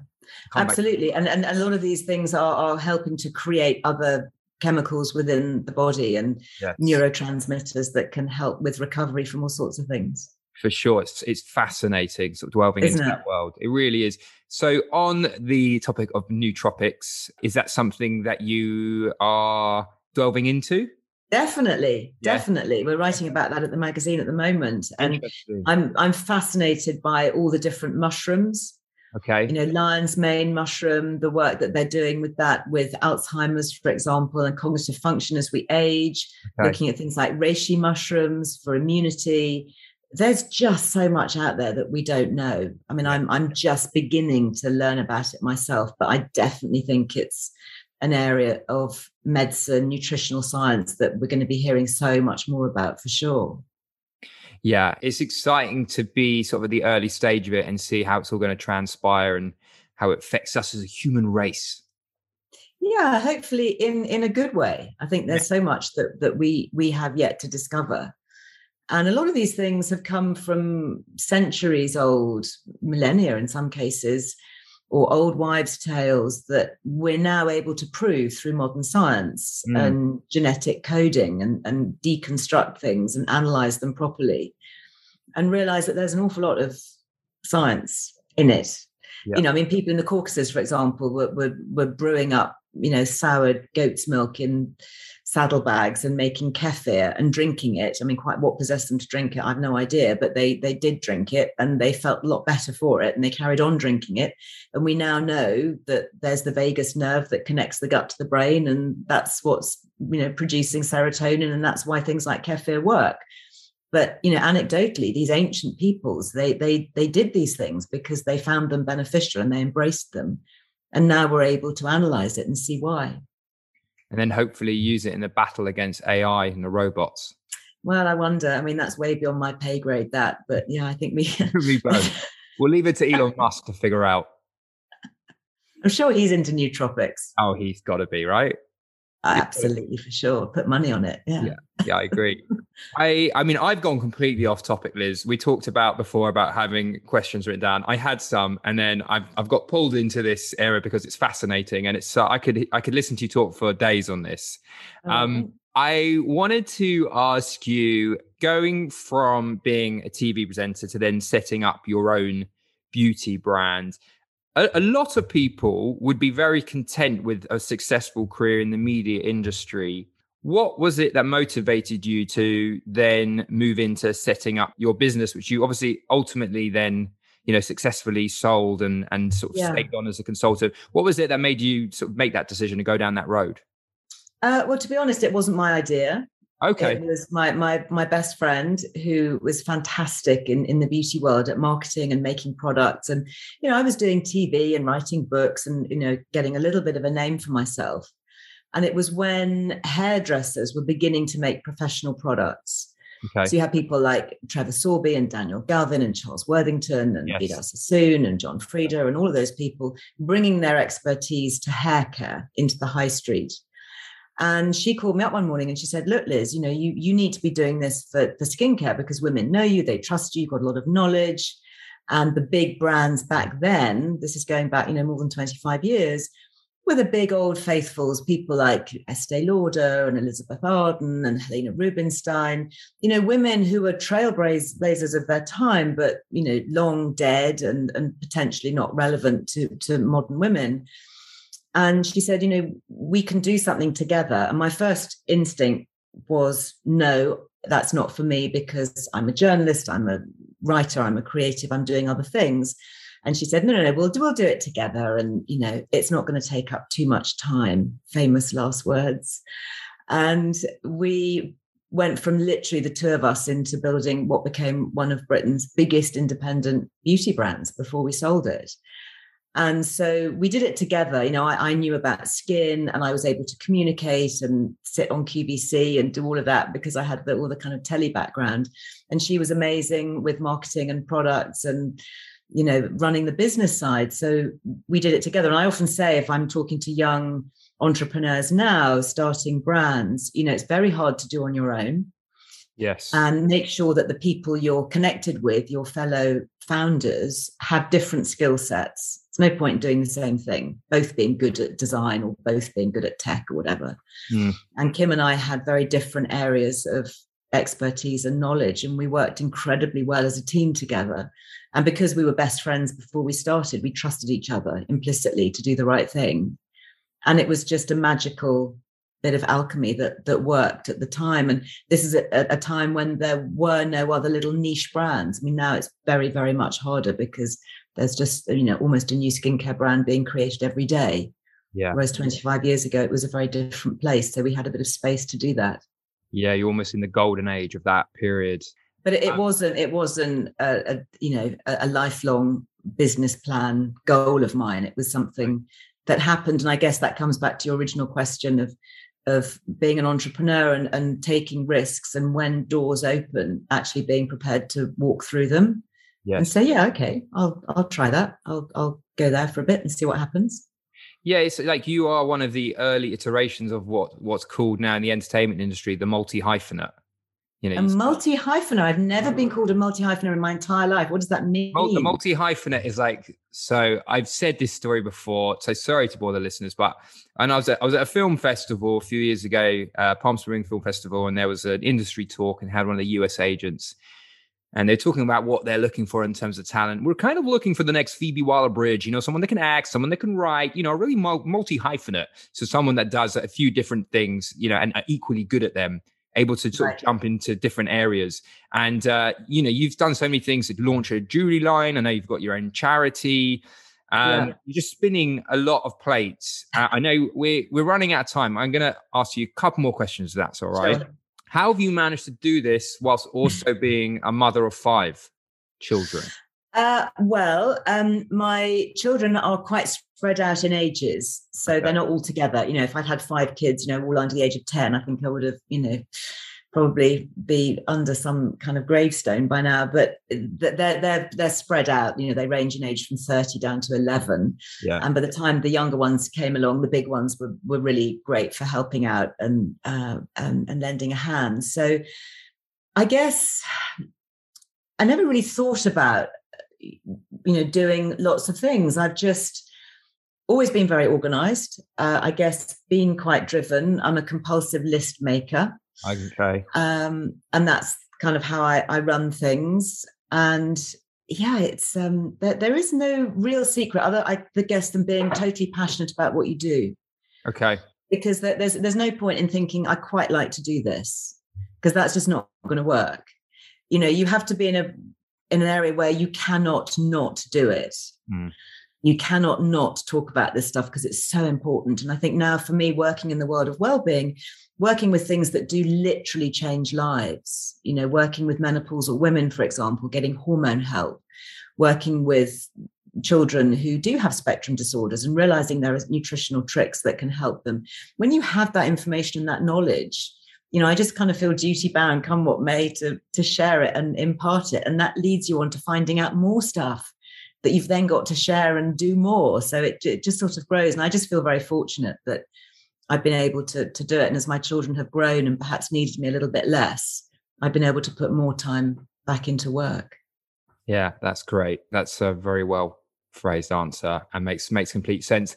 absolutely. And, and a lot of these things are, are helping to create other chemicals within the body and yes. neurotransmitters that can help with recovery from all sorts of things. For sure, it's it's fascinating, sort of delving Isn't into it? that world. It really is. So, on the topic of nootropics, is that something that you are delving into? Definitely, yeah. definitely. We're writing about that at the magazine at the moment, and I'm I'm fascinated by all the different mushrooms Okay. You know, lion's mane mushroom, the work that they're doing with that, with Alzheimer's, for example, and cognitive function as we age, okay. looking at things like reishi mushrooms for immunity. There's just so much out there that we don't know. I mean, I'm I'm just beginning to learn about it myself, but I definitely think it's an area of medicine, nutritional science that we're going to be hearing so much more about for sure. Yeah, it's exciting to be sort of at the early stage of it and see how it's all going to transpire and how it affects us as a human race. Yeah, hopefully in in a good way. I think there's so much that that we we have yet to discover. And a lot of these things have come from centuries old, millennia in some cases, or old wives' tales that we're now able to prove through modern science mm. and genetic coding and, and deconstruct things and analyze them properly and realize that there's an awful lot of science in it. Yeah. You know, I mean, people in the Caucasus, for example, were, were, were brewing up, you know, soured goat's milk in saddlebags and making kefir and drinking it. I mean, quite what possessed them to drink it, I've no idea, but they they did drink it and they felt a lot better for it and they carried on drinking it. And we now know that there's the vagus nerve that connects the gut to the brain, and that's what's you know producing serotonin, and that's why things like kefir work. But you know, anecdotally, these ancient peoples they they they did these things because they found them beneficial and they embraced them. And now we're able to analyze it and see why and then hopefully use it in the battle against AI and the robots? Well, I wonder. I mean, that's way beyond my pay grade. That, but yeah, I think we we both. We'll leave it to Elon Musk to figure out. I'm sure he's into nootropics. Oh, he's got to be right. Absolutely, for sure. Put money on it. Yeah. Yeah, yeah I agree. I I mean, I've gone completely off topic, Liz. We talked about before about having questions written down. I had some, and then I've I've got pulled into this area because it's fascinating, and it's uh, I could I could listen to you talk for days on this. Um, I wanted to ask you, going from being a TV presenter to then setting up your own beauty brand a, a lot of people would be very content with a successful career in the media industry. What was it that motivated you to then move into setting up your business, which you obviously ultimately then you know successfully sold and and sort of yeah. stayed on as a consultant what was it that made you sort of make that decision to go down that road uh, well to be honest it wasn't my idea Okay. It was my my my best friend who was fantastic in, in the beauty world at marketing and making products. And, you know, I was doing TV and writing books and, you know, getting a little bit of a name for myself. And it was when hairdressers were beginning to make professional products. Okay. So you have people like Trevor Sorbie and Daniel Galvin and Charles Worthington and yes. Vidal Sassoon and John Frieda and all of those people bringing their expertise to hair care into the high street. And she called me up one morning and she said, Look, Liz, you know, you, you need to be doing this for, for skincare because women know you, they trust you, you've got a lot of knowledge. And the big brands back then, this is going back, you know, more than 25 years, were the big old faithfuls, people like Estee Lauder and Elizabeth Arden and Helena Rubinstein, you know, women who were trailblazers of their time, but, you know, long dead and, and potentially not relevant to, to modern women. And she said, you know, we can do something together. And my first instinct was, no, that's not for me because I'm a journalist, I'm a writer, I'm a creative, I'm doing other things. And she said, no, no, no, we'll do, we'll do it together. And, you know, it's not going to take up too much time. Famous last words. And we went from literally the two of us into building what became one of Britain's biggest independent beauty brands before we sold it. And so we did it together. You know, I, I, knew about skin and I was able to communicate and sit on QVC and do all of that because I had the, all the kind of telly background. And she was amazing with marketing and products and, you know, running the business side. So we did it together. And I often say, if I'm talking to young entrepreneurs now starting brands, you know, it's very hard to do on your own. Yes. And make sure that the people you're connected with, your fellow founders, have different skill sets. No point in doing the same thing, both being good at design or both being good at tech or whatever. Mm. And Kim and I had very different areas of expertise and knowledge, and we worked incredibly well as a team together. And because we were best friends before we started, we trusted each other implicitly to do the right thing. And it was just a magical bit of alchemy that that worked at the time and this is a, a, time when there were no other little niche brands i mean now it's very very much harder because there's just you know almost a new skincare brand being created every day. Yeah. Whereas 25 years ago it was a very different place so we had a bit of space to do that. Yeah you're almost in the golden age of that period. But it, it um, wasn't it wasn't a, a you know a, a lifelong business plan goal of mine. It was something that happened and i guess that comes back to your original question of of being an entrepreneur and, and taking risks and when doors open actually being prepared to walk through them yes. and say yeah okay i'll i'll try that i'll i'll go there for a bit and see what happens yeah it's like you are one of the early iterations of what what's called now in the entertainment industry the multi hyphenate you know, a multi hyphenate. I've never been called a multi hyphenate in my entire life. What does that mean? The multi hyphenate is like so. I've said this story before, so sorry to bore the listeners, but and I was at, I was at a film festival a few years ago, uh, Palm Springs Film Festival, and there was an industry talk and had one of the US agents, and they're talking about what they're looking for in terms of talent. We're kind of looking for the next Phoebe Waller-Bridge, you know, someone that can act, someone that can write, you know, really multi hyphenate, so someone that does a few different things, you know, and are equally good at them able to sort right. of jump into different areas. And uh, you know, you've done so many things. To launch a jewelry line. I know you've got your own charity. Um, yeah. You're just spinning a lot of plates. Uh, I know we're we're running out of time. I'm going to ask you a couple more questions. If that's all right. Sure. How have you managed to do this whilst also being a mother of five children? Uh, well, um, my children are quite spread out in ages, so okay. they're not all together. You know, if I'd had five kids, you know, all under the age of ten, I think I would have, you know, probably be under some kind of gravestone by now. But they're they're they're spread out. You know, they range in age from thirty down to eleven. Yeah. And by the time the younger ones came along, the big ones were were really great for helping out and uh, and, and lending a hand. So, I guess I never really thought about you know doing lots of things i've just always been very organized uh, i guess being quite driven i'm a compulsive list maker okay um, and that's kind of how I, I run things and yeah it's um there, there is no real secret other i guess than being totally passionate about what you do okay because there's there's no point in thinking i quite like to do this because that's just not going to work you know you have to be in a in an area where you cannot not do it. Mm. You cannot not talk about this stuff because it's so important. And I think now for me, working in the world of well-being, working with things that do literally change lives, you know, working with menopausal women, for example, getting hormone help, working with children who do have spectrum disorders and realizing there are nutritional tricks that can help them. When you have that information and that knowledge, you know, I just kind of feel duty bound, come what may, to to share it and impart it, and that leads you on to finding out more stuff that you've then got to share and do more. So it, it just sort of grows, and I just feel very fortunate that I've been able to to do it. And as my children have grown and perhaps needed me a little bit less, I've been able to put more time back into work. Yeah, that's great. That's a very well phrased answer and makes makes complete sense.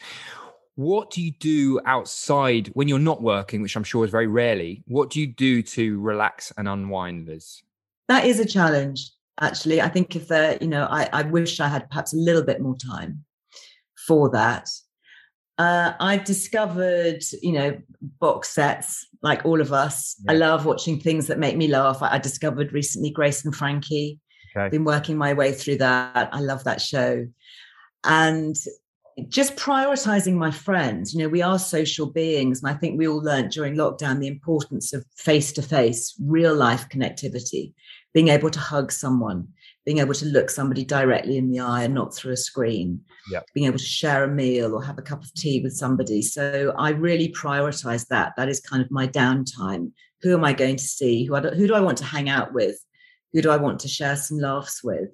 What do you do outside when you're not working, which I'm sure is very rarely? What do you do to relax and unwind, Liz? That is a challenge, actually. I think if there, you know, I, I wish I had perhaps a little bit more time for that. Uh, I've discovered, you know, box sets like all of us. Yeah. I love watching things that make me laugh. I, I discovered recently Grace and Frankie. Okay. Been working my way through that. I love that show. And just prioritizing my friends. You know, we are social beings. And I think we all learned during lockdown the importance of face to face, real life connectivity, being able to hug someone, being able to look somebody directly in the eye and not through a screen, yep. being able to share a meal or have a cup of tea with somebody. So I really prioritize that. That is kind of my downtime. Who am I going to see? Who, I, who do I want to hang out with? Who do I want to share some laughs with?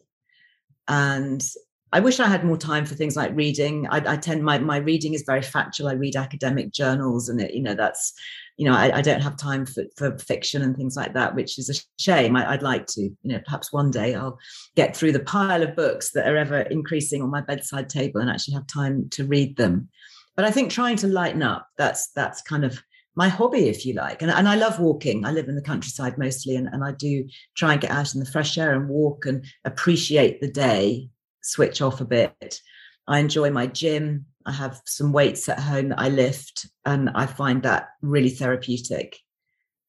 And I wish I had more time for things like reading. I, I, tend my my reading is very factual. I read academic journals, and it you know that's you know I, I don't have time for for fiction and things like that, which is a shame. I, would like to you know perhaps one day I'll get through the pile of books that are ever increasing on my bedside table and actually have time to read them. But I think trying to lighten up that's that's kind of my hobby, if you like. And, and I love walking. I live in the countryside mostly, and, and I do try and get out in the fresh air and walk and appreciate the day switch off a bit. I enjoy my gym. I have some weights at home that I lift, and I find that really therapeutic.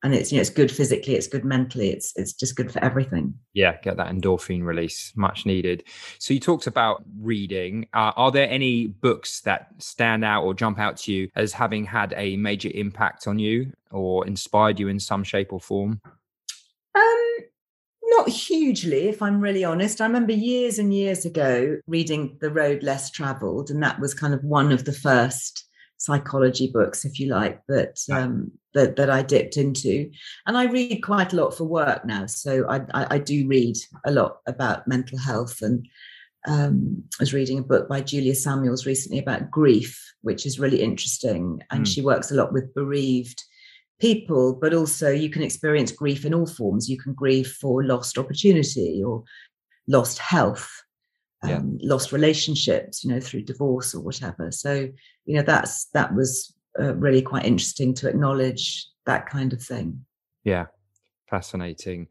And it's you know it's good physically, it's good mentally, it's it's just good for everything. Yeah, get that endorphin release, much needed. So you talked about reading. Uh, are there any books that stand out or jump out to you as having had a major impact on you or inspired you in some shape or form? Not hugely, if I'm really honest. I remember years and years ago reading The Road Less Traveled, and that was kind of one of the first psychology books, if you like, that um, that that I dipped into. And I read quite a lot for work now, so I, I, I do read a lot about mental health. And um, I was reading a book by Julia Samuels recently about grief, which is really interesting, and mm. she works a lot with bereaved people, but also you can experience grief in all forms. You can grieve for lost opportunity or lost health, um, yeah. lost relationships, you know, through divorce or whatever. So, you know, that's that was uh, really quite interesting to acknowledge that kind of thing. Yeah, fascinating.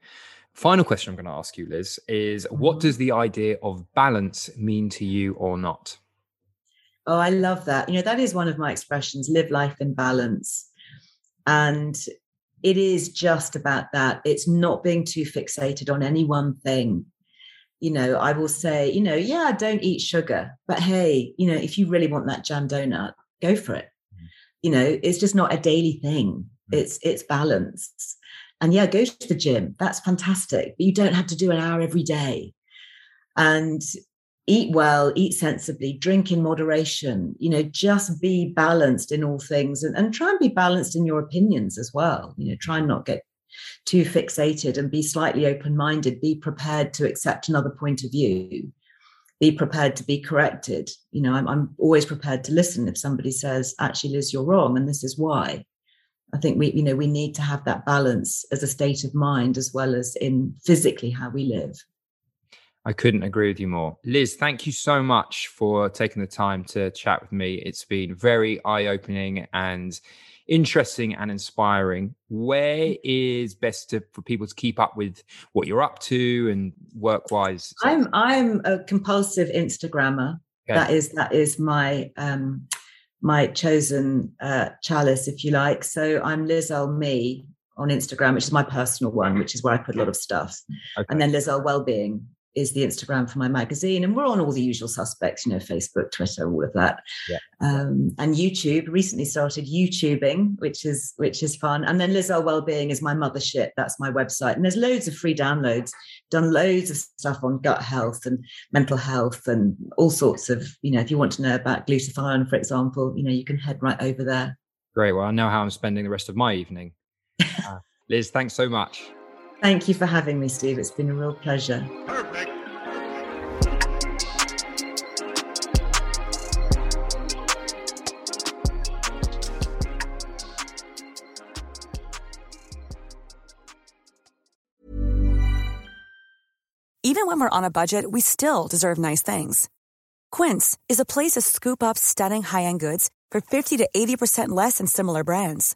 Final question I'm going to ask you, Liz, is what mm-hmm. does the idea of balance mean to you or not? Oh, I love that. You know, that is one of my expressions live life in balance. And it is just about that. It's not being too fixated on any one thing. You know, I will say, you know, yeah, don't eat sugar, but hey, you know, if you really want that jam donut, go for it. Mm. You know, it's just not a daily thing. Mm. It's it's balance. And yeah, go to the gym. That's fantastic. But you don't have to do an hour every day. And eat well, eat sensibly, drink in moderation, you know, just be balanced in all things and, and try and be balanced in your opinions as well. You know, try and not get too fixated and be slightly open minded, be prepared to accept another point of view, be prepared to be corrected. You know, I'm, I'm always prepared to listen if somebody says, actually, Liz, you're wrong, and this is why. I think we, you know, we need to have that balance as a state of mind as well as in physically how we live. I couldn't agree with you more. Liz, thank you so much for taking the time to chat with me. It's been very eye opening and interesting and inspiring. Where is best to, for people to keep up with what you're up to and work wise? I'm I'm a compulsive Instagrammer. Okay. That is that is my um my chosen uh, chalice, if you like. So I'm Liz Me on Instagram, which is my personal one, which is where I put a lot of stuff. Okay. And then Liz Wellbeing is the Instagram for my magazine, and we're on all the usual suspects, you know, Facebook, Twitter, all of that, yeah. um, and YouTube. Recently started YouTubing, which is which is fun. And then Liz Earle Wellbeing is my mothership. That's my website, and there's loads of free downloads. Done loads of stuff on gut health and mental health and all sorts of, you know, if you want to know about glutathione, for example, you know, you can head right over there. Great. Well, I know how I'm spending the rest of my evening. Uh, Liz, thanks so much. Thank you for having me, Steve. It's been a real pleasure. Perfect. Even when we're on a budget, we still deserve nice things. Quince is a place to scoop up stunning high end goods for 50 to 80% less than similar brands.